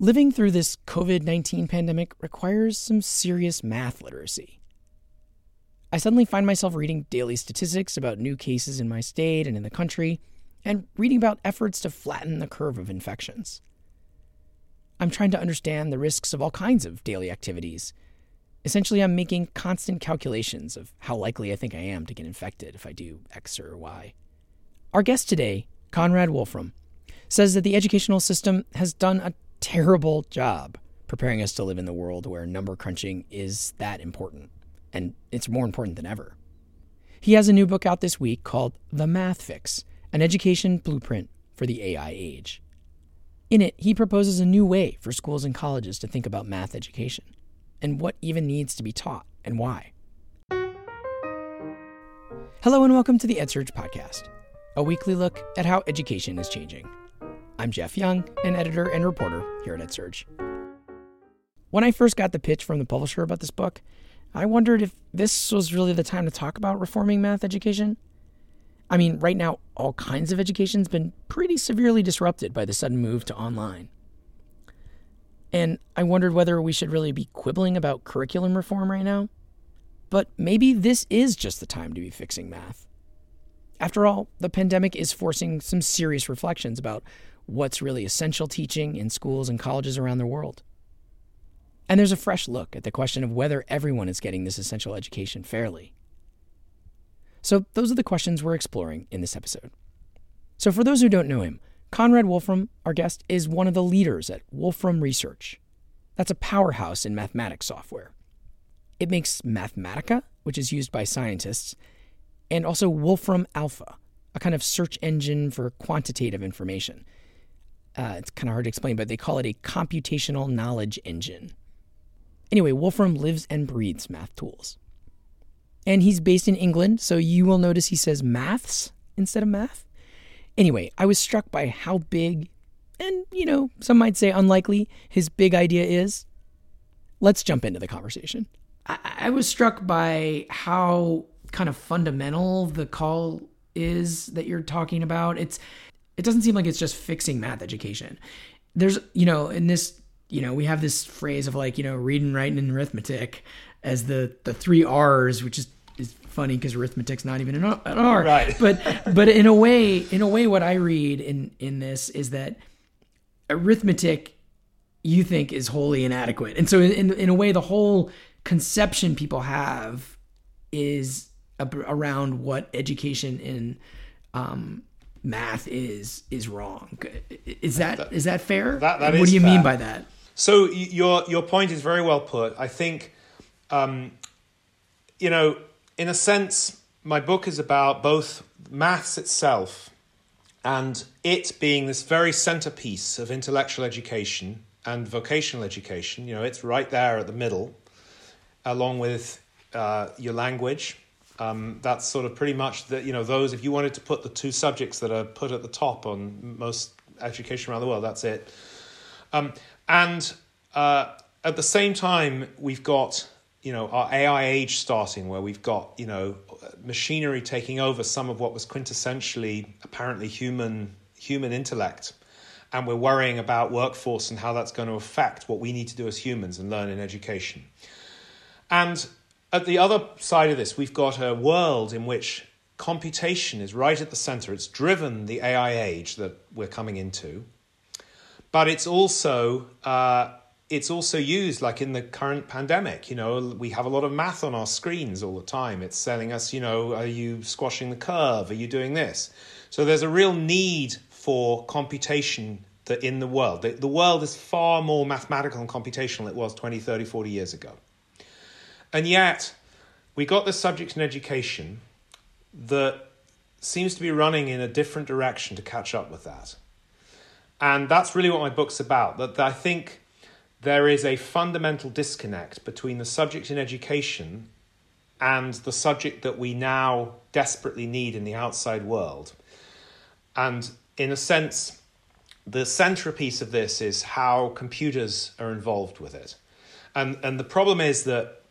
Living through this COVID 19 pandemic requires some serious math literacy. I suddenly find myself reading daily statistics about new cases in my state and in the country, and reading about efforts to flatten the curve of infections. I'm trying to understand the risks of all kinds of daily activities. Essentially, I'm making constant calculations of how likely I think I am to get infected if I do X or Y. Our guest today, Conrad Wolfram, says that the educational system has done a terrible job preparing us to live in the world where number crunching is that important, and it's more important than ever. He has a new book out this week called The Math Fix An Education Blueprint for the AI Age. In it, he proposes a new way for schools and colleges to think about math education and what even needs to be taught and why. Hello, and welcome to the EdSurge Podcast, a weekly look at how education is changing. I'm Jeff Young, an editor and reporter here at EdSurge. When I first got the pitch from the publisher about this book, I wondered if this was really the time to talk about reforming math education. I mean, right now, all kinds of education's been pretty severely disrupted by the sudden move to online. And I wondered whether we should really be quibbling about curriculum reform right now. But maybe this is just the time to be fixing math. After all, the pandemic is forcing some serious reflections about what's really essential teaching in schools and colleges around the world. And there's a fresh look at the question of whether everyone is getting this essential education fairly. So, those are the questions we're exploring in this episode. So, for those who don't know him, Conrad Wolfram, our guest, is one of the leaders at Wolfram Research. That's a powerhouse in mathematics software. It makes Mathematica, which is used by scientists, and also Wolfram Alpha, a kind of search engine for quantitative information. Uh, it's kind of hard to explain, but they call it a computational knowledge engine. Anyway, Wolfram lives and breathes math tools. And he's based in England, so you will notice he says maths instead of math. Anyway, I was struck by how big, and you know, some might say unlikely, his big idea is. Let's jump into the conversation. I, I was struck by how kind of fundamental the call is that you're talking about. It's it doesn't seem like it's just fixing math education. There's, you know, in this, you know, we have this phrase of like, you know, reading, writing, and arithmetic as the the three R's, which is is funny because arithmetic's not even an R. Right. But but in a way, in a way, what I read in in this is that arithmetic you think is wholly inadequate, and so in in a way, the whole conception people have is around what education in um, math is is wrong. Is that, that is that fair? That, that what do you fair. mean by that? So your your point is very well put. I think, um, you know, in a sense, my book is about both maths itself and it being this very centerpiece of intellectual education and vocational education. You know, it's right there at the middle, along with uh, your language um, that's sort of pretty much the you know those if you wanted to put the two subjects that are put at the top on most education around the world that's it. Um, and uh, at the same time we've got you know our AI age starting where we've got you know machinery taking over some of what was quintessentially apparently human human intellect. And we're worrying about workforce and how that's going to affect what we need to do as humans and learn in education. And at the other side of this, we've got a world in which computation is right at the center. It's driven the AI age that we're coming into, but it's also uh, it's also used like in the current pandemic. You know, we have a lot of math on our screens all the time. It's telling us, you know, are you squashing the curve? Are you doing this? So there's a real need for computation in the world. The, the world is far more mathematical and computational than it was 20, 30, 40 years ago. And yet, we got this subject in education that seems to be running in a different direction to catch up with that. And that's really what my book's about. That I think there is a fundamental disconnect between the subject in education and the subject that we now desperately need in the outside world. And in a sense, the centerpiece of this is how computers are involved with it. And, and the problem is that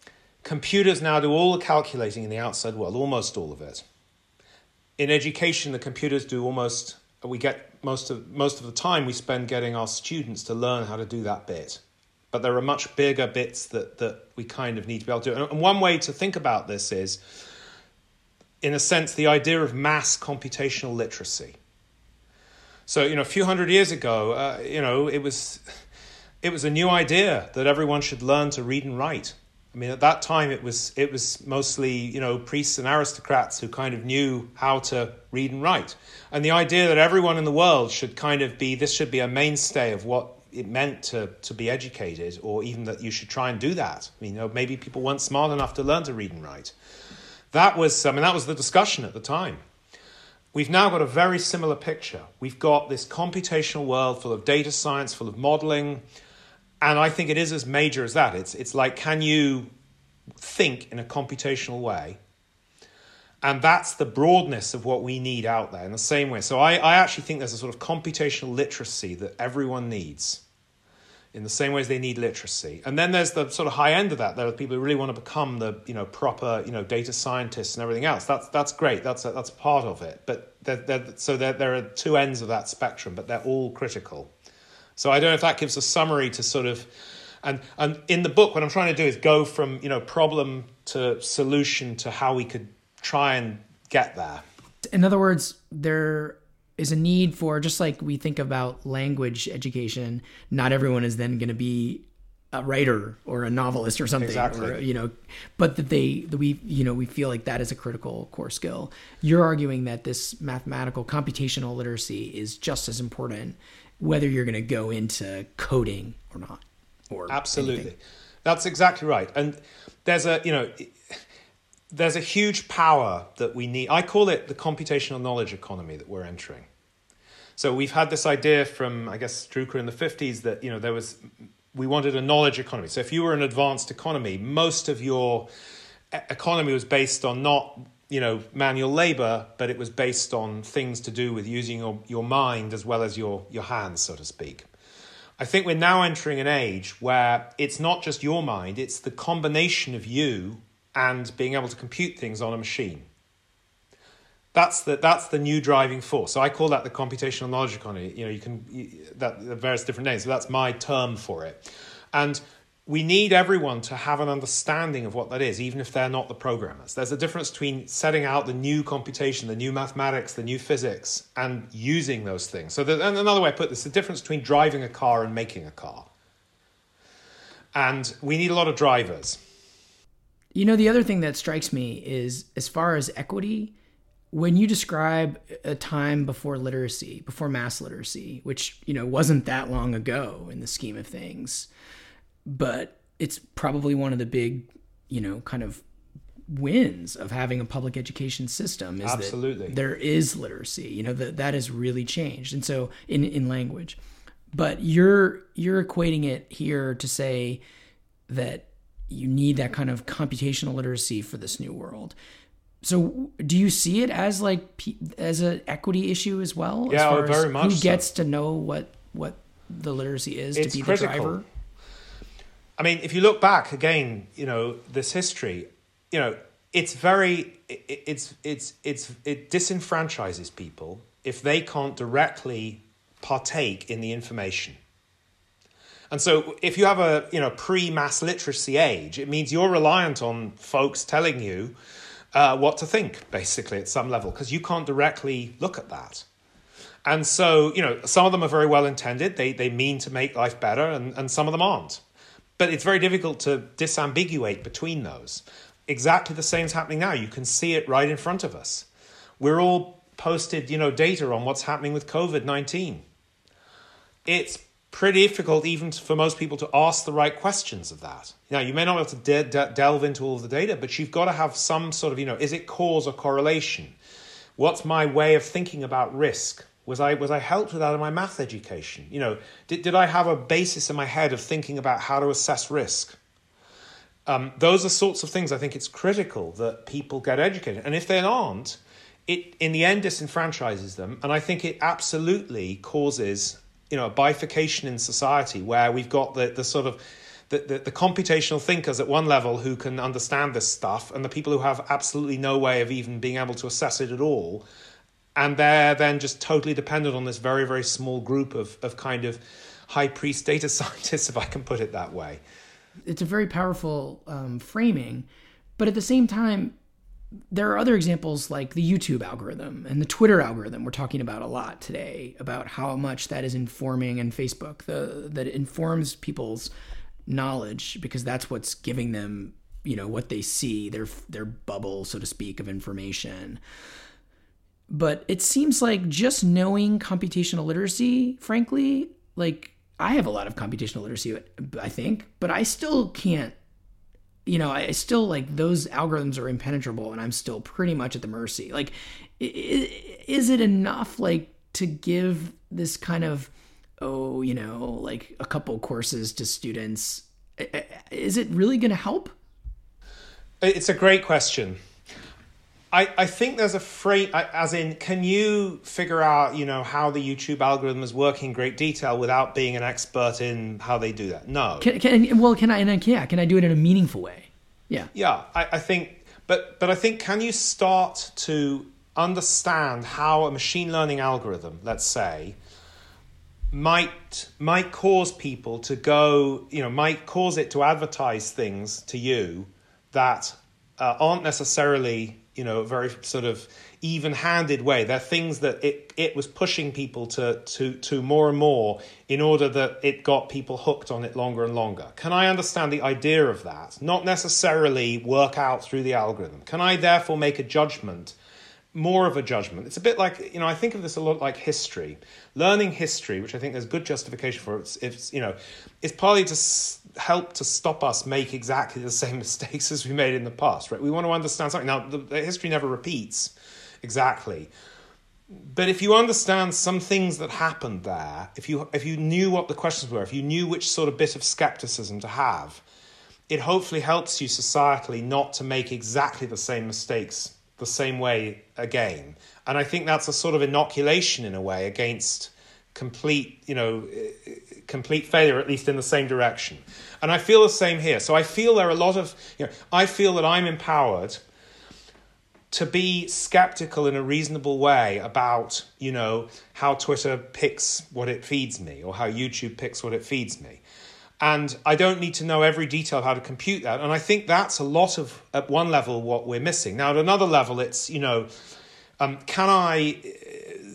Computers now do all the calculating in the outside world, almost all of it. In education, the computers do almost we get most of most of the time we spend getting our students to learn how to do that bit. But there are much bigger bits that, that we kind of need to be able to do. And one way to think about this is, in a sense, the idea of mass computational literacy. So, you know, a few hundred years ago, uh, you know, it was, it was a new idea that everyone should learn to read and write. I mean, at that time, it was it was mostly you know priests and aristocrats who kind of knew how to read and write, and the idea that everyone in the world should kind of be this should be a mainstay of what it meant to to be educated, or even that you should try and do that. I mean, you know, maybe people weren't smart enough to learn to read and write. That was I mean that was the discussion at the time. We've now got a very similar picture. We've got this computational world full of data science, full of modeling and I think it is as major as that. It's, it's like, can you think in a computational way? And that's the broadness of what we need out there in the same way. So I, I actually think there's a sort of computational literacy that everyone needs in the same way as they need literacy. And then there's the sort of high end of that. There are people who really want to become the you know proper you know data scientists and everything else. That's that's great. That's that's part of it. But they're, they're, so there there are two ends of that spectrum, but they're all critical. So I don't know if that gives a summary to sort of, and and in the book, what I'm trying to do is go from you know problem to solution to how we could try and get there. In other words, there is a need for just like we think about language education. Not everyone is then going to be a writer or a novelist or something exactly. or you know but that they that we you know we feel like that is a critical core skill you're arguing that this mathematical computational literacy is just as important whether you're going to go into coding or not. Or absolutely, anything. that's exactly right. And there's a you know there's a huge power that we need. I call it the computational knowledge economy that we're entering. So we've had this idea from I guess Drucker in the fifties that you know there was we wanted a knowledge economy. So if you were an advanced economy, most of your economy was based on not you know, manual labor, but it was based on things to do with using your, your mind as well as your, your hands, so to speak. I think we're now entering an age where it's not just your mind, it's the combination of you and being able to compute things on a machine. That's the, that's the new driving force. So I call that the computational knowledge economy. You know, you can, you, that, various different names, so that's my term for it. And we need everyone to have an understanding of what that is, even if they're not the programmers. There's a difference between setting out the new computation, the new mathematics, the new physics, and using those things. So, and another way I put this, the difference between driving a car and making a car. And we need a lot of drivers. You know, the other thing that strikes me is as far as equity, when you describe a time before literacy, before mass literacy, which, you know, wasn't that long ago in the scheme of things but it's probably one of the big, you know, kind of wins of having a public education system is Absolutely. that there is literacy. You know, that that has really changed. And so in in language. But you're you're equating it here to say that you need that kind of computational literacy for this new world. So, do you see it as like as an equity issue as well? Yeah, as very much. Who gets to know what what the literacy is it's to be critical. the driver? I mean, if you look back again, you know, this history, you know, it's very, it, it's, it's, it's, it disenfranchises people if they can't directly partake in the information. And so if you have a, you know, pre-mass literacy age, it means you're reliant on folks telling you uh, what to think, basically, at some level, because you can't directly look at that. And so, you know, some of them are very well intended. They, they mean to make life better, and, and some of them aren't. But it's very difficult to disambiguate between those. Exactly the same is happening now. You can see it right in front of us. We're all posted, you know, data on what's happening with COVID 19. It's pretty difficult even for most people to ask the right questions of that. Now, you may not be able to de- de- delve into all of the data, but you've got to have some sort of, you know, is it cause or correlation? What's my way of thinking about risk? Was I, was I helped with that in my math education? You know, did, did I have a basis in my head of thinking about how to assess risk? Um, those are sorts of things I think it's critical that people get educated. And if they aren't, it in the end disenfranchises them. And I think it absolutely causes, you know, a bifurcation in society where we've got the, the sort of the, the, the, computational thinkers at one level who can understand this stuff and the people who have absolutely no way of even being able to assess it at all and they're then just totally dependent on this very very small group of of kind of high priest data scientists, if I can put it that way. It's a very powerful um, framing, but at the same time, there are other examples like the YouTube algorithm and the Twitter algorithm we're talking about a lot today about how much that is informing and Facebook the that informs people's knowledge because that's what's giving them you know what they see their their bubble so to speak of information but it seems like just knowing computational literacy frankly like I have a lot of computational literacy I think but I still can't you know, I still like those algorithms are impenetrable and I'm still pretty much at the mercy. Like, is it enough, like, to give this kind of, oh, you know, like a couple courses to students? Is it really going to help? It's a great question. I, I think there's a phrase, as in, can you figure out, you know, how the YouTube algorithm is working in great detail without being an expert in how they do that? No. Can, can well, can I? And yeah, can I do it in a meaningful way? Yeah. Yeah, I, I think, but but I think, can you start to understand how a machine learning algorithm, let's say, might might cause people to go, you know, might cause it to advertise things to you that uh, aren't necessarily you know, a very sort of even-handed way. They're things that it it was pushing people to to to more and more in order that it got people hooked on it longer and longer. Can I understand the idea of that? Not necessarily work out through the algorithm. Can I therefore make a judgment? More of a judgment. It's a bit like you know. I think of this a lot like history. Learning history, which I think there's good justification for. It's, it's you know, it's partly to help to stop us make exactly the same mistakes as we made in the past, right? We want to understand something. Now, the, the history never repeats exactly. But if you understand some things that happened there, if you if you knew what the questions were, if you knew which sort of bit of skepticism to have, it hopefully helps you societally not to make exactly the same mistakes the same way again. And I think that's a sort of inoculation in a way against complete, you know, complete failure, at least in the same direction. And I feel the same here. So I feel there are a lot of, you know, I feel that I'm empowered to be skeptical in a reasonable way about, you know, how Twitter picks what it feeds me or how YouTube picks what it feeds me. And I don't need to know every detail of how to compute that. And I think that's a lot of, at one level, what we're missing. Now, at another level, it's, you know, um, can I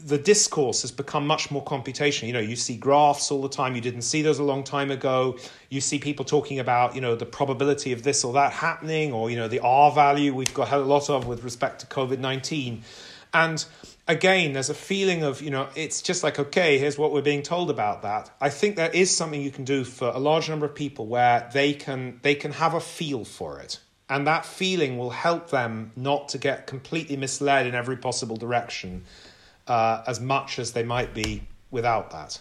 the discourse has become much more computational. You know, you see graphs all the time. You didn't see those a long time ago. You see people talking about, you know, the probability of this or that happening, or you know, the R value we've got a lot of with respect to COVID nineteen, and again, there's a feeling of, you know, it's just like, okay, here's what we're being told about that. I think there is something you can do for a large number of people where they can they can have a feel for it. And that feeling will help them not to get completely misled in every possible direction uh, as much as they might be without that.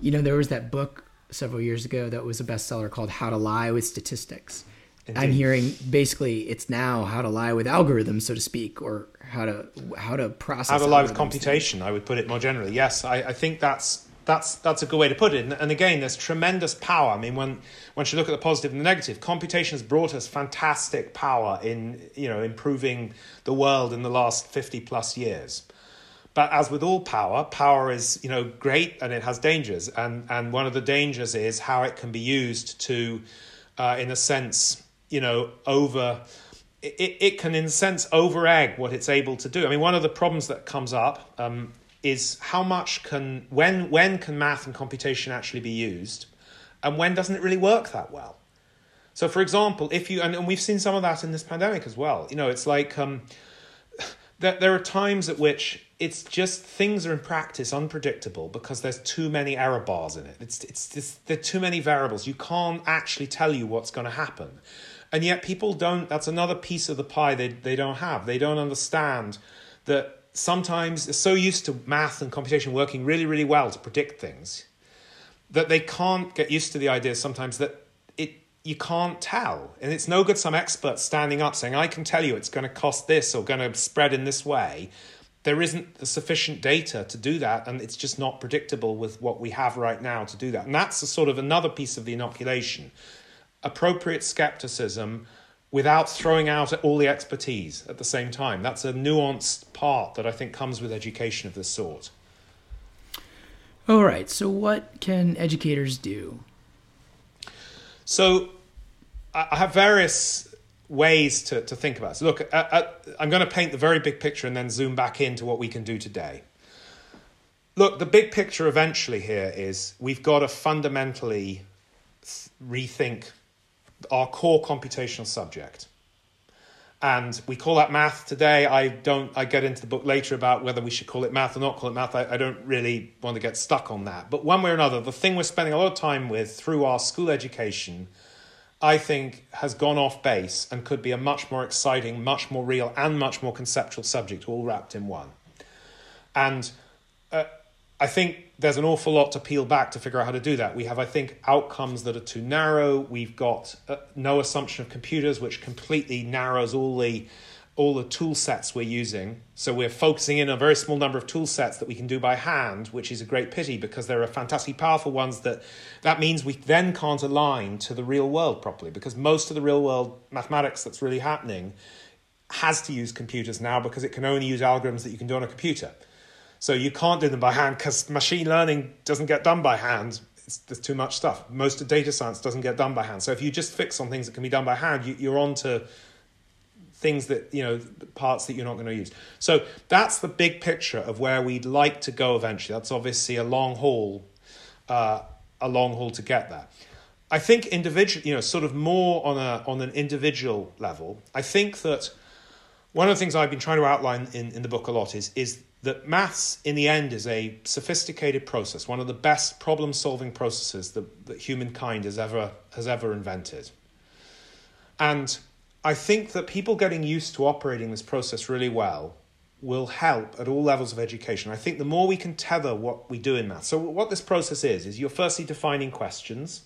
You know, there was that book several years ago that was a bestseller called How to Lie with Statistics. Indeed. I'm hearing basically it's now how to lie with algorithms, so to speak, or how to how to process. How to lie with computation, I would put it more generally. Yes, I, I think that's that's that's a good way to put it. And, and, again, there's tremendous power. I mean, when once you look at the positive and the negative, computation has brought us fantastic power in you know improving the world in the last fifty plus years. But as with all power, power is you know great and it has dangers, and and one of the dangers is how it can be used to, uh, in a sense, you know, over. It, it can, in a sense, over egg what it's able to do. I mean, one of the problems that comes up um, is how much can when when can math and computation actually be used, and when doesn't it really work that well? So, for example, if you and, and we've seen some of that in this pandemic as well. You know, it's like um, that there are times at which it's just things are in practice unpredictable because there's too many error bars in it. It's it's, it's there are too many variables. You can't actually tell you what's going to happen, and yet people don't. That's another piece of the pie they they don't have. They don't understand that sometimes they're so used to math and computation working really really well to predict things that they can't get used to the idea sometimes that you can't tell. And it's no good some expert standing up saying, I can tell you it's going to cost this or going to spread in this way. There isn't the sufficient data to do that, and it's just not predictable with what we have right now to do that. And that's a sort of another piece of the inoculation. Appropriate skepticism without throwing out all the expertise at the same time. That's a nuanced part that I think comes with education of this sort. All right. So, what can educators do? So, I have various ways to, to think about it. So, look, uh, uh, I'm going to paint the very big picture and then zoom back into what we can do today. Look, the big picture eventually here is we've got to fundamentally rethink our core computational subject. And we call that math today. I don't. I get into the book later about whether we should call it math or not call it math. I, I don't really want to get stuck on that. But one way or another, the thing we're spending a lot of time with through our school education, I think, has gone off base and could be a much more exciting, much more real, and much more conceptual subject, all wrapped in one. And uh, I think there's an awful lot to peel back to figure out how to do that. We have, I think, outcomes that are too narrow. We've got uh, no assumption of computers, which completely narrows all the all the tool sets we're using. So we're focusing in on a very small number of tool sets that we can do by hand, which is a great pity because there are fantastic powerful ones that that means we then can't align to the real world properly because most of the real world mathematics that's really happening has to use computers now because it can only use algorithms that you can do on a computer. So you can't do them by hand because machine learning doesn't get done by hand. It's, there's too much stuff. Most of data science doesn't get done by hand. So if you just fix on things that can be done by hand, you, you're on to things that, you know, parts that you're not going to use. So that's the big picture of where we'd like to go eventually. That's obviously a long haul, uh, a long haul to get there. I think individual, you know, sort of more on a on an individual level. I think that one of the things I've been trying to outline in, in the book a lot is is that maths in the end is a sophisticated process, one of the best problem solving processes that, that humankind has ever, has ever invented. And I think that people getting used to operating this process really well will help at all levels of education. I think the more we can tether what we do in maths. So, what this process is, is you're firstly defining questions,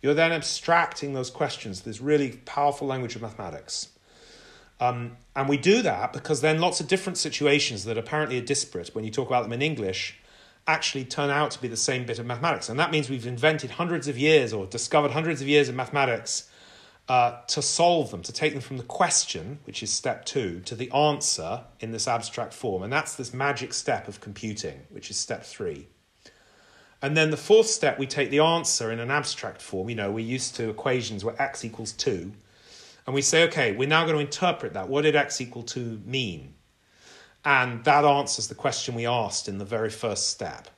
you're then abstracting those questions, this really powerful language of mathematics. Um, and we do that because then lots of different situations that apparently are disparate when you talk about them in English actually turn out to be the same bit of mathematics. And that means we've invented hundreds of years or discovered hundreds of years of mathematics uh, to solve them, to take them from the question, which is step two, to the answer in this abstract form. And that's this magic step of computing, which is step three. And then the fourth step, we take the answer in an abstract form. You know, we're used to equations where x equals 2 and we say, okay, we're now going to interpret that. What did x equal 2 mean? And that answers the question we asked in the very first step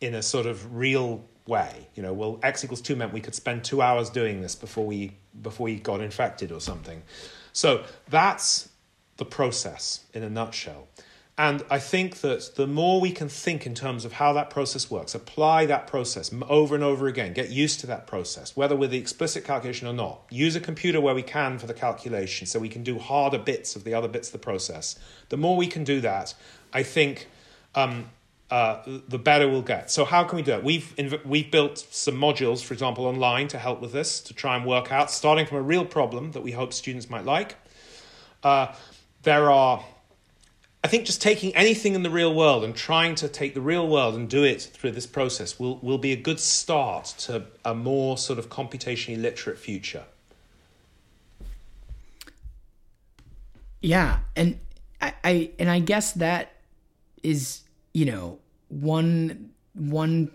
in a sort of real way. You know, well, x equals 2 meant we could spend two hours doing this before we, before we got infected or something. So that's the process in a nutshell. And I think that the more we can think in terms of how that process works, apply that process over and over again, get used to that process, whether with the explicit calculation or not, use a computer where we can for the calculation so we can do harder bits of the other bits of the process. The more we can do that, I think um, uh, the better we'll get. So how can we do it? We've inv- we've built some modules, for example, online to help with this to try and work out, starting from a real problem that we hope students might like. Uh, there are I think just taking anything in the real world and trying to take the real world and do it through this process will, will be a good start to a more sort of computationally literate future. Yeah, and I, I and I guess that is you know one one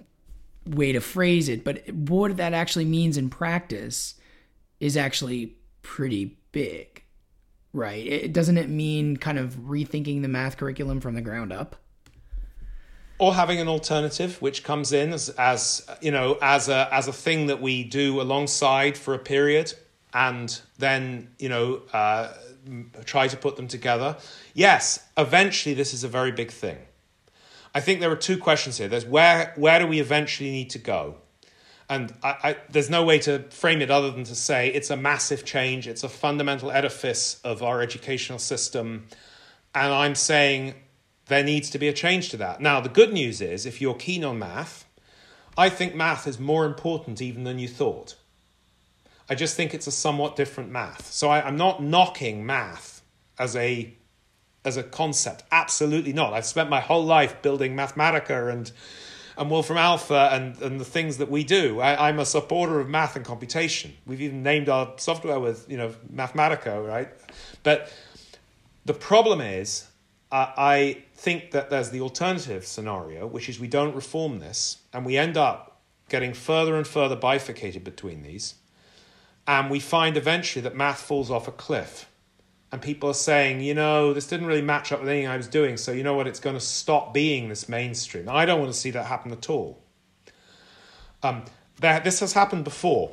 way to phrase it, but what that actually means in practice is actually pretty big. Right. It, doesn't it mean kind of rethinking the math curriculum from the ground up? Or having an alternative, which comes in as, as you know, as a as a thing that we do alongside for a period, and then you know uh, try to put them together. Yes, eventually this is a very big thing. I think there are two questions here. There's where where do we eventually need to go? And I, I, there's no way to frame it other than to say it's a massive change. It's a fundamental edifice of our educational system. And I'm saying there needs to be a change to that. Now, the good news is if you're keen on math, I think math is more important even than you thought. I just think it's a somewhat different math. So I, I'm not knocking math as a as a concept. Absolutely not. I've spent my whole life building Mathematica and and Wolfram Alpha and, and the things that we do. I, am a supporter of math and computation. We've even named our software with, you know, Mathematica, right? But the problem is, uh, I think that there's the alternative scenario, which is we don't reform this and we end up getting further and further bifurcated between these. And we find eventually that math falls off a cliff and people are saying, you know, this didn't really match up with anything I was doing, so you know what, it's going to stop being this mainstream. I don't want to see that happen at all. Um, that, this has happened before,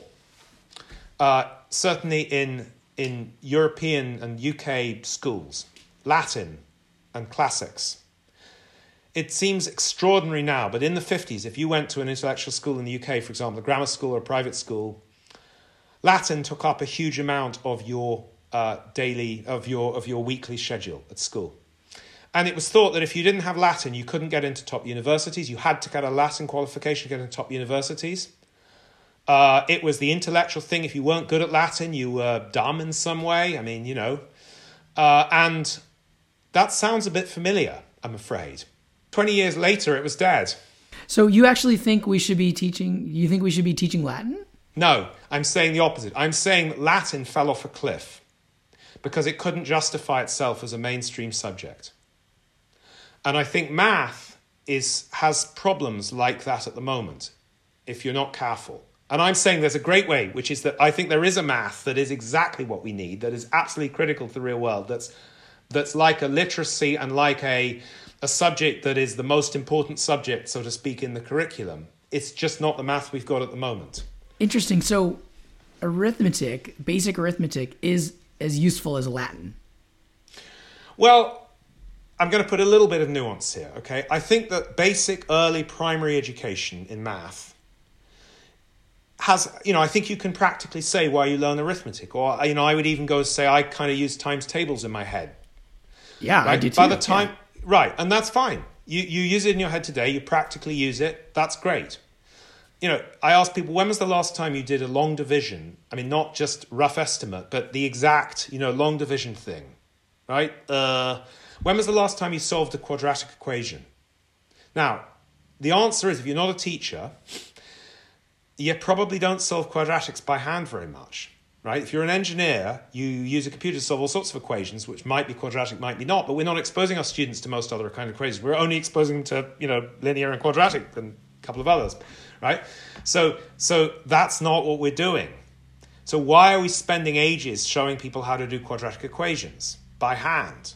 uh, certainly in, in European and UK schools, Latin and classics. It seems extraordinary now, but in the 50s, if you went to an intellectual school in the UK, for example, a grammar school or a private school, Latin took up a huge amount of your uh, daily of your of your weekly schedule at school. And it was thought that if you didn't have Latin, you couldn't get into top universities. You had to get a Latin qualification to get into top universities. Uh, it was the intellectual thing. If you weren't good at Latin, you were dumb in some way. I mean, you know. Uh, and that sounds a bit familiar, I'm afraid. 20 years later, it was dead. So you actually think we should be teaching, you think we should be teaching Latin? No, I'm saying the opposite. I'm saying Latin fell off a cliff because it couldn't justify itself as a mainstream subject. And I think math is, has problems like that at the moment if you're not careful. And I'm saying there's a great way, which is that I think there is a math that is exactly what we need, that is absolutely critical to the real world, that's, that's like a literacy and like a, a subject that is the most important subject, so to speak, in the curriculum. It's just not the math we've got at the moment. Interesting. So, arithmetic, basic arithmetic, is as useful as Latin? Well, I'm going to put a little bit of nuance here, okay? I think that basic early primary education in math has, you know, I think you can practically say why you learn arithmetic. Or, you know, I would even go and say I kind of use times tables in my head. Yeah, right? I do too. By the time, yeah. right, and that's fine. You, you use it in your head today, you practically use it, that's great you know, I ask people, when was the last time you did a long division? I mean, not just rough estimate, but the exact, you know, long division thing, right? Uh, when was the last time you solved a quadratic equation? Now, the answer is if you're not a teacher, you probably don't solve quadratics by hand very much, right? If you're an engineer, you use a computer to solve all sorts of equations, which might be quadratic, might be not, but we're not exposing our students to most other kind of equations. We're only exposing them to, you know, linear and quadratic and couple of others right? So, so that's not what we're doing. So why are we spending ages showing people how to do quadratic equations by hand?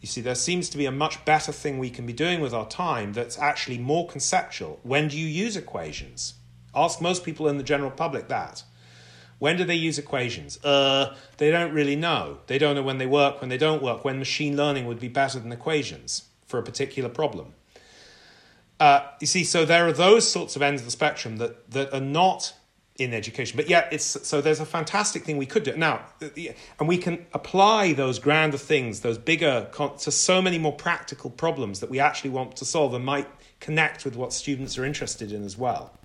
You see, there seems to be a much better thing we can be doing with our time that's actually more conceptual. When do you use equations? Ask most people in the general public that. When do they use equations? Uh, they don't really know. They don't know when they work, when they don't work, when machine learning would be better than equations for a particular problem. Uh, you see, so there are those sorts of ends of the spectrum that, that are not in education, but yet it's so there's a fantastic thing we could do now, and we can apply those grander things, those bigger to so many more practical problems that we actually want to solve and might connect with what students are interested in as well.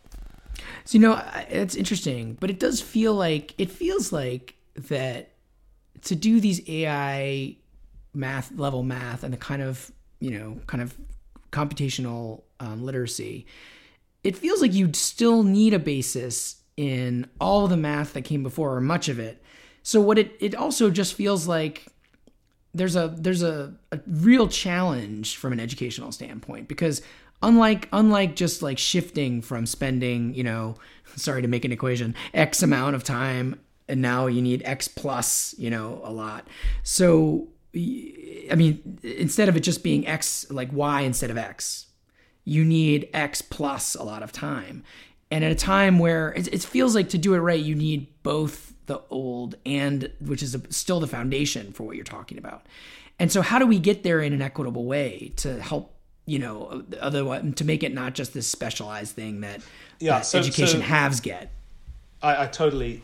So you know, it's interesting, but it does feel like it feels like that to do these AI math level math and the kind of you know kind of computational um, literacy, it feels like you'd still need a basis in all the math that came before, or much of it. So what it it also just feels like there's a there's a, a real challenge from an educational standpoint because unlike unlike just like shifting from spending you know sorry to make an equation x amount of time and now you need x plus you know a lot so i mean instead of it just being x like y instead of x you need X plus a lot of time. And at a time where it, it feels like to do it right, you need both the old and which is a, still the foundation for what you're talking about. And so, how do we get there in an equitable way to help, you know, otherwise to make it not just this specialized thing that, yeah, that so, education so halves get? I, I totally.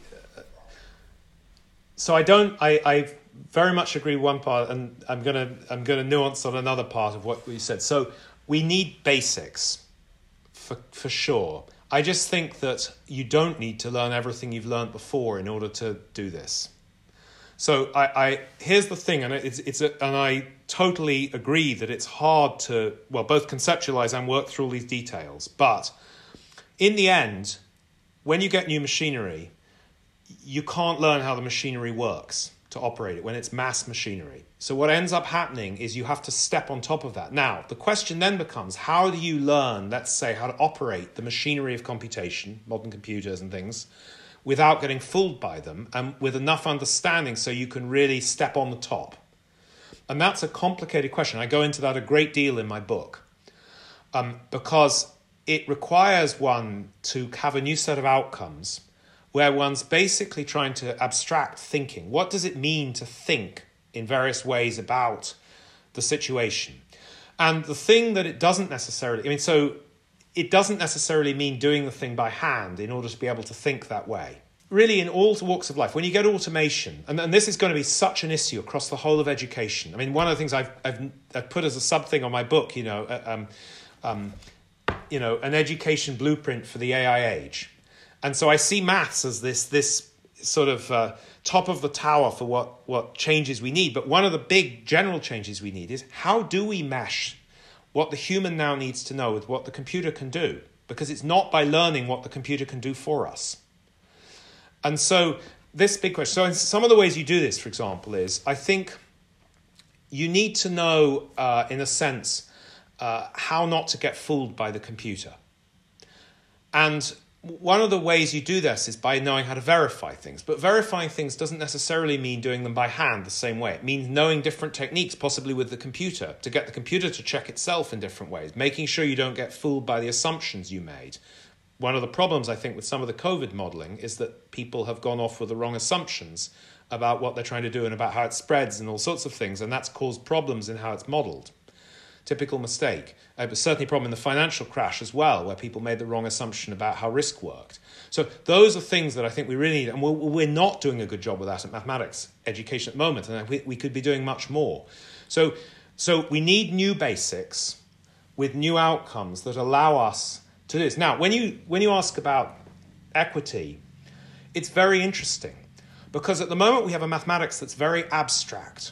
So I don't. I, I very much agree one part, and I'm gonna I'm gonna nuance on another part of what we said. So we need basics for, for sure. I just think that you don't need to learn everything you've learned before in order to do this. So I, I here's the thing, and it's it's a, and I totally agree that it's hard to well both conceptualize and work through all these details. But in the end, when you get new machinery, you can't learn how the machinery works to operate it when it's mass machinery. So what ends up happening is you have to step on top of that. Now, the question then becomes how do you learn, let's say, how to operate the machinery of computation, modern computers and things, without getting fooled by them and with enough understanding so you can really step on the top? And that's a complicated question. I go into that a great deal in my book um, because it requires one to have a new set of outcomes where one's basically trying to abstract thinking. What does it mean to think in various ways about the situation? And the thing that it doesn't necessarily, I mean, so it doesn't necessarily mean doing the thing by hand in order to be able to think that way. Really, in all walks of life, when you get automation, and, and this is going to be such an issue across the whole of education. I mean, one of the things I've, I've, I've put as a sub thing on my book, you know, uh, um, um, you know, an education blueprint for the AI age and so I see maths as this this sort of uh, top of the tower for what what changes we need. But one of the big general changes we need is how do we mesh what the human now needs to know with what the computer can do? Because it's not by learning what the computer can do for us. And so this big question. So some of the ways you do this, for example, is I think you need to know, uh, in a sense, uh, how not to get fooled by the computer. And one of the ways you do this is by knowing how to verify things. But verifying things doesn't necessarily mean doing them by hand the same way. It means knowing different techniques, possibly with the computer, to get the computer to check itself in different ways, making sure you don't get fooled by the assumptions you made. One of the problems, I think, with some of the COVID modeling is that people have gone off with the wrong assumptions about what they're trying to do and about how it spreads and all sorts of things, and that's caused problems in how it's modeled typical mistake. Uh, but certainly a problem in the financial crash as well, where people made the wrong assumption about how risk worked. So those are things that I think we really need, and we're, we're not doing a good job with that at mathematics education at the moment, and we, we could be doing much more. So, so we need new basics with new outcomes that allow us to do this. Now, when you, when you ask about equity, it's very interesting because at the moment we have a mathematics that's very abstract.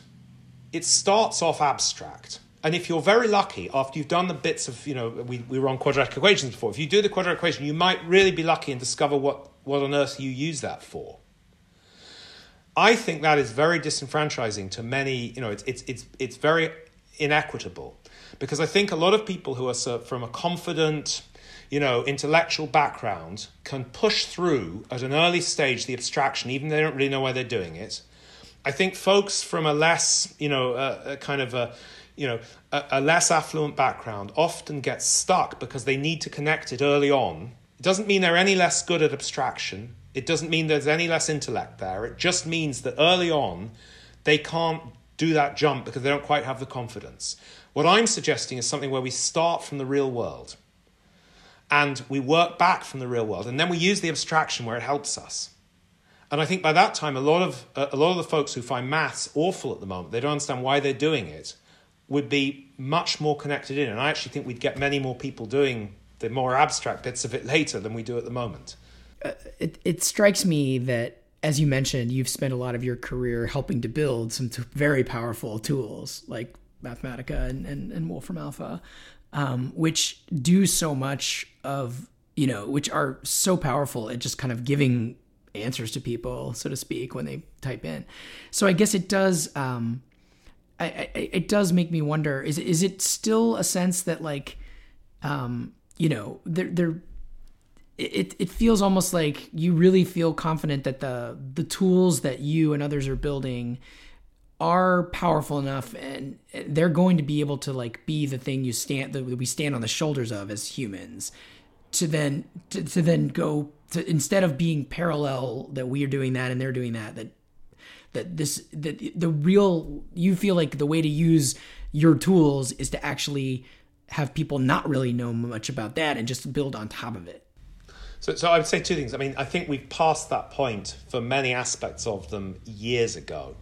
It starts off abstract and if you're very lucky, after you've done the bits of, you know, we, we were on quadratic equations before, if you do the quadratic equation, you might really be lucky and discover what, what on earth you use that for. I think that is very disenfranchising to many, you know, it's, it's, it's, it's very inequitable because I think a lot of people who are from a confident, you know, intellectual background can push through at an early stage the abstraction, even though they don't really know why they're doing it. I think folks from a less, you know, a, a kind of a, you know, a, a less affluent background often gets stuck because they need to connect it early on. It doesn't mean they're any less good at abstraction. It doesn't mean there's any less intellect there. It just means that early on they can't do that jump because they don't quite have the confidence. What I'm suggesting is something where we start from the real world and we work back from the real world and then we use the abstraction where it helps us. And I think by that time, a lot of a lot of the folks who find maths awful at the moment, they don't understand why they're doing it would be much more connected in. And I actually think we'd get many more people doing the more abstract bits of it later than we do at the moment. Uh, it, it strikes me that, as you mentioned, you've spent a lot of your career helping to build some t- very powerful tools like Mathematica and, and, and Wolfram Alpha, um, which do so much of, you know, which are so powerful at just kind of giving answers to people, so to speak, when they type in. So I guess it does. Um, I, it does make me wonder is is it still a sense that like um you know there there it, it feels almost like you really feel confident that the the tools that you and others are building are powerful enough and they're going to be able to like be the thing you stand that we stand on the shoulders of as humans to then to, to then go to instead of being parallel that we are doing that and they're doing that that that this that the real you feel like the way to use your tools is to actually have people not really know much about that and just build on top of it. So, so I would say two things. I mean, I think we've passed that point for many aspects of them years ago.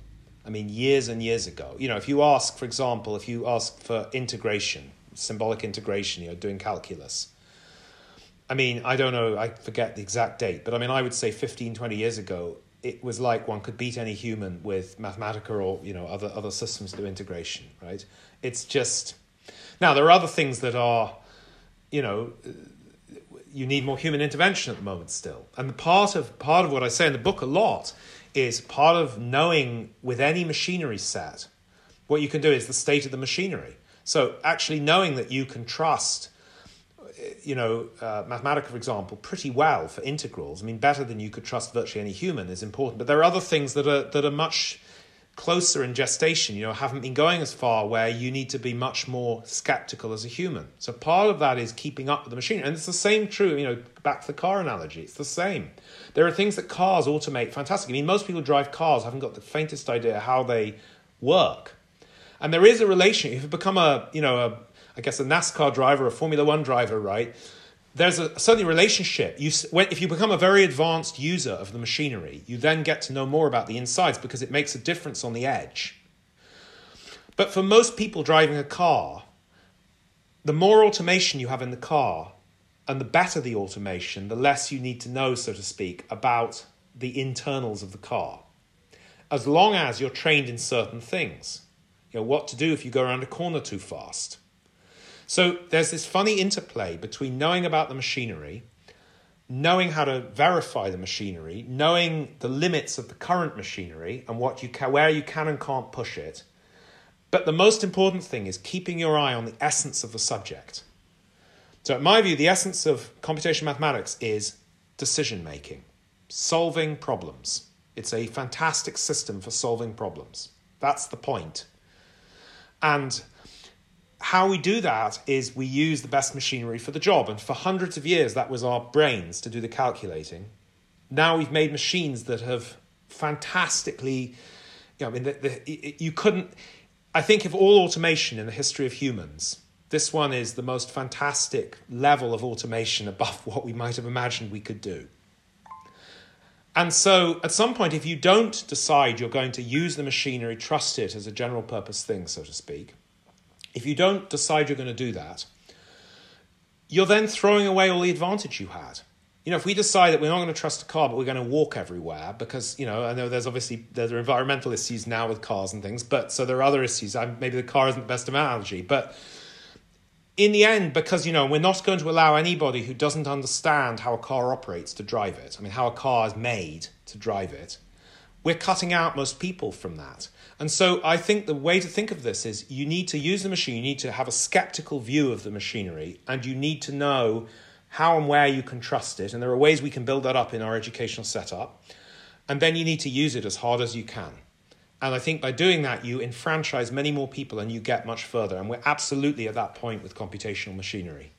I mean, years and years ago. You know, if you ask, for example, if you ask for integration, symbolic integration, you know, doing calculus. I mean, I don't know, I forget the exact date, but I mean, I would say 15, 20 years ago, it was like one could beat any human with Mathematica or you know other other systems to integration, right? It's just now there are other things that are, you know, you need more human intervention at the moment still, and the part of part of what I say in the book a lot is part of knowing with any machinery set, what you can do is the state of the machinery. So actually knowing that you can trust you know, uh, Mathematica, for example, pretty well for integrals. I mean, better than you could trust virtually any human is important. But there are other things that are that are much closer in gestation. You know, haven't been going as far where you need to be much more skeptical as a human. So part of that is keeping up with the machine, and it's the same true. You know, back to the car analogy, it's the same. There are things that cars automate fantastic. I mean, most people drive cars haven't got the faintest idea how they work. And there is a relation. If you become a, you know, a I guess, a NASCAR driver, a Formula One driver, right? There's a certain relationship. You, when, if you become a very advanced user of the machinery, you then get to know more about the insides because it makes a difference on the edge. But for most people driving a car, the more automation you have in the car, and the better the automation, the less you need to know, so to speak, about the internals of the car. As long as you're trained in certain things. You know, what to do if you go around a corner too fast so there's this funny interplay between knowing about the machinery, knowing how to verify the machinery, knowing the limits of the current machinery and what you can, where you can and can't push it. But the most important thing is keeping your eye on the essence of the subject. So, in my view, the essence of computational mathematics is decision making, solving problems. It's a fantastic system for solving problems. That's the point. And how we do that is we use the best machinery for the job. And for hundreds of years, that was our brains to do the calculating. Now we've made machines that have fantastically, you know, I mean, the, the, you couldn't, I think of all automation in the history of humans, this one is the most fantastic level of automation above what we might have imagined we could do. And so, at some point, if you don't decide you're going to use the machinery, trust it as a general purpose thing, so to speak, if you don't decide you're going to do that, you're then throwing away all the advantage you had. You know, if we decide that we're not going to trust a car, but we're going to walk everywhere, because you know, I know there's obviously there are environmental issues now with cars and things, but so there are other issues. I, maybe the car isn't the best analogy, but in the end, because you know, we're not going to allow anybody who doesn't understand how a car operates to drive it. I mean, how a car is made to drive it. We're cutting out most people from that. And so I think the way to think of this is you need to use the machine, you need to have a skeptical view of the machinery, and you need to know how and where you can trust it. And there are ways we can build that up in our educational setup. And then you need to use it as hard as you can. And I think by doing that, you enfranchise many more people and you get much further. And we're absolutely at that point with computational machinery.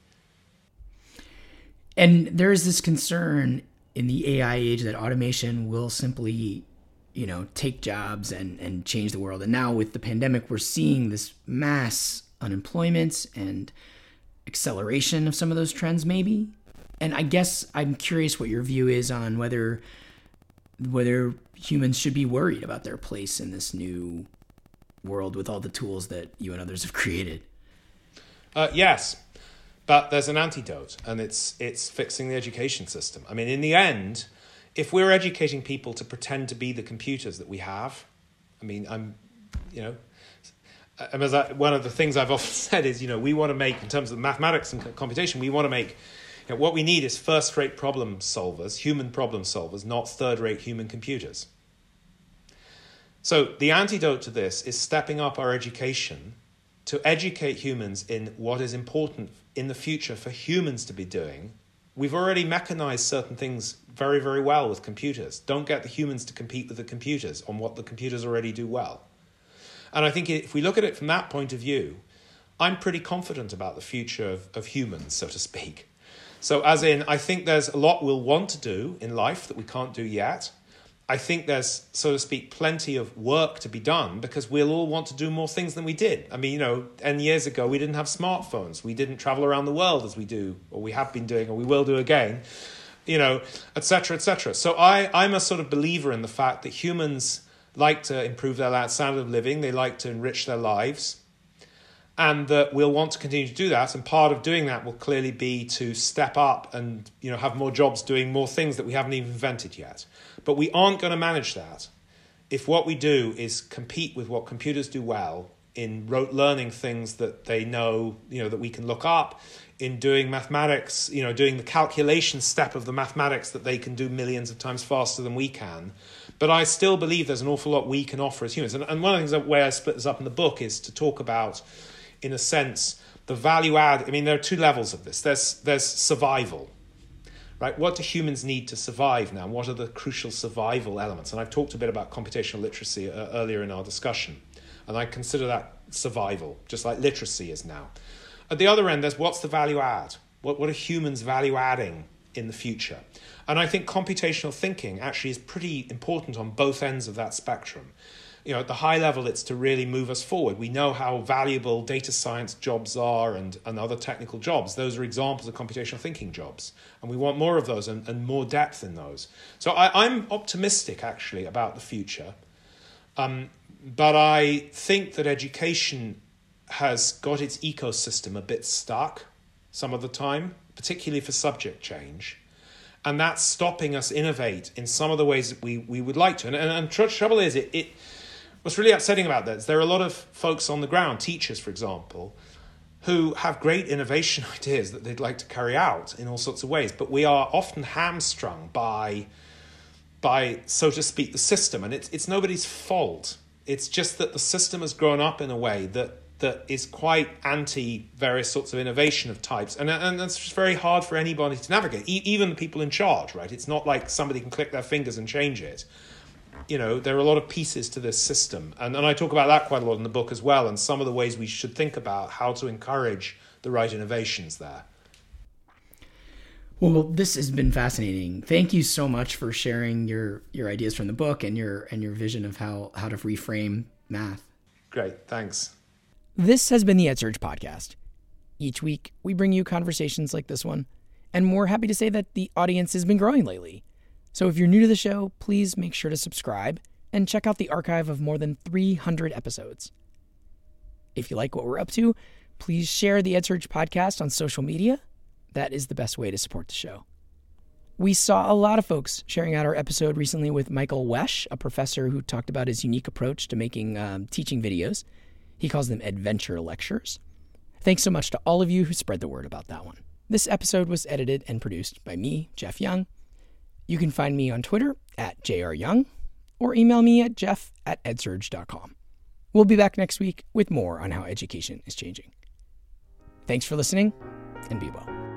And there is this concern in the AI age that automation will simply you know, take jobs and, and change the world. And now with the pandemic, we're seeing this mass unemployment and acceleration of some of those trends, maybe. And I guess I'm curious what your view is on whether whether humans should be worried about their place in this new world with all the tools that you and others have created. Uh, yes, but there's an antidote, and it's it's fixing the education system. I mean, in the end, if we're educating people to pretend to be the computers that we have, I mean, I'm, you know, as I, one of the things I've often said is, you know, we want to make, in terms of mathematics and computation, we want to make, you know, what we need is first rate problem solvers, human problem solvers, not third rate human computers. So the antidote to this is stepping up our education to educate humans in what is important in the future for humans to be doing We've already mechanized certain things very, very well with computers. Don't get the humans to compete with the computers on what the computers already do well. And I think if we look at it from that point of view, I'm pretty confident about the future of, of humans, so to speak. So, as in, I think there's a lot we'll want to do in life that we can't do yet. I think there's, so to speak, plenty of work to be done because we'll all want to do more things than we did. I mean, you know, 10 years ago, we didn't have smartphones. We didn't travel around the world as we do, or we have been doing, or we will do again, you know, etc., etc. So I, I'm a sort of believer in the fact that humans like to improve their standard of living, they like to enrich their lives. And that we'll want to continue to do that. And part of doing that will clearly be to step up and you know have more jobs doing more things that we haven't even invented yet. But we aren't going to manage that if what we do is compete with what computers do well in rote learning things that they know, you know, that we can look up, in doing mathematics, you know, doing the calculation step of the mathematics that they can do millions of times faster than we can. But I still believe there's an awful lot we can offer as humans. And, and one of the things, the way I split this up in the book is to talk about, in a sense, the value add. I mean, there are two levels of this. There's, there's survival, right? What do humans need to survive now? What are the crucial survival elements? And I've talked a bit about computational literacy uh, earlier in our discussion. And I consider that survival, just like literacy is now. At the other end, there's what's the value add? What, what are humans value adding in the future? And I think computational thinking actually is pretty important on both ends of that spectrum. You know, at the high level, it's to really move us forward. We know how valuable data science jobs are and, and other technical jobs. Those are examples of computational thinking jobs. And we want more of those and, and more depth in those. So I, I'm optimistic, actually, about the future. Um, but I think that education has got its ecosystem a bit stuck some of the time, particularly for subject change. And that's stopping us innovate in some of the ways that we, we would like to. And, and, and tr- trouble is, it, it, what's really upsetting about that is there are a lot of folks on the ground, teachers, for example, who have great innovation ideas that they'd like to carry out in all sorts of ways. But we are often hamstrung by, by so to speak, the system. And it's, it's nobody's fault. It's just that the system has grown up in a way that that is quite anti various sorts of innovation of types. And, and that's just very hard for anybody to navigate, e- even the people in charge, right? It's not like somebody can click their fingers and change it. You know, there are a lot of pieces to this system. And, and I talk about that quite a lot in the book as well, and some of the ways we should think about how to encourage the right innovations there. Well, this has been fascinating. Thank you so much for sharing your your ideas from the book and your and your vision of how how to reframe math. Great, thanks. This has been the EdSurge podcast. Each week, we bring you conversations like this one, and we're happy to say that the audience has been growing lately. So if you're new to the show, please make sure to subscribe and check out the archive of more than 300 episodes. If you like what we're up to, please share the EdSurge podcast on social media. That is the best way to support the show. We saw a lot of folks sharing out our episode recently with Michael Wesch, a professor who talked about his unique approach to making um, teaching videos. He calls them adventure lectures. Thanks so much to all of you who spread the word about that one. This episode was edited and produced by me, Jeff Young. You can find me on Twitter at jryoung or email me at jeff at edsurge.com. We'll be back next week with more on how education is changing. Thanks for listening and be well.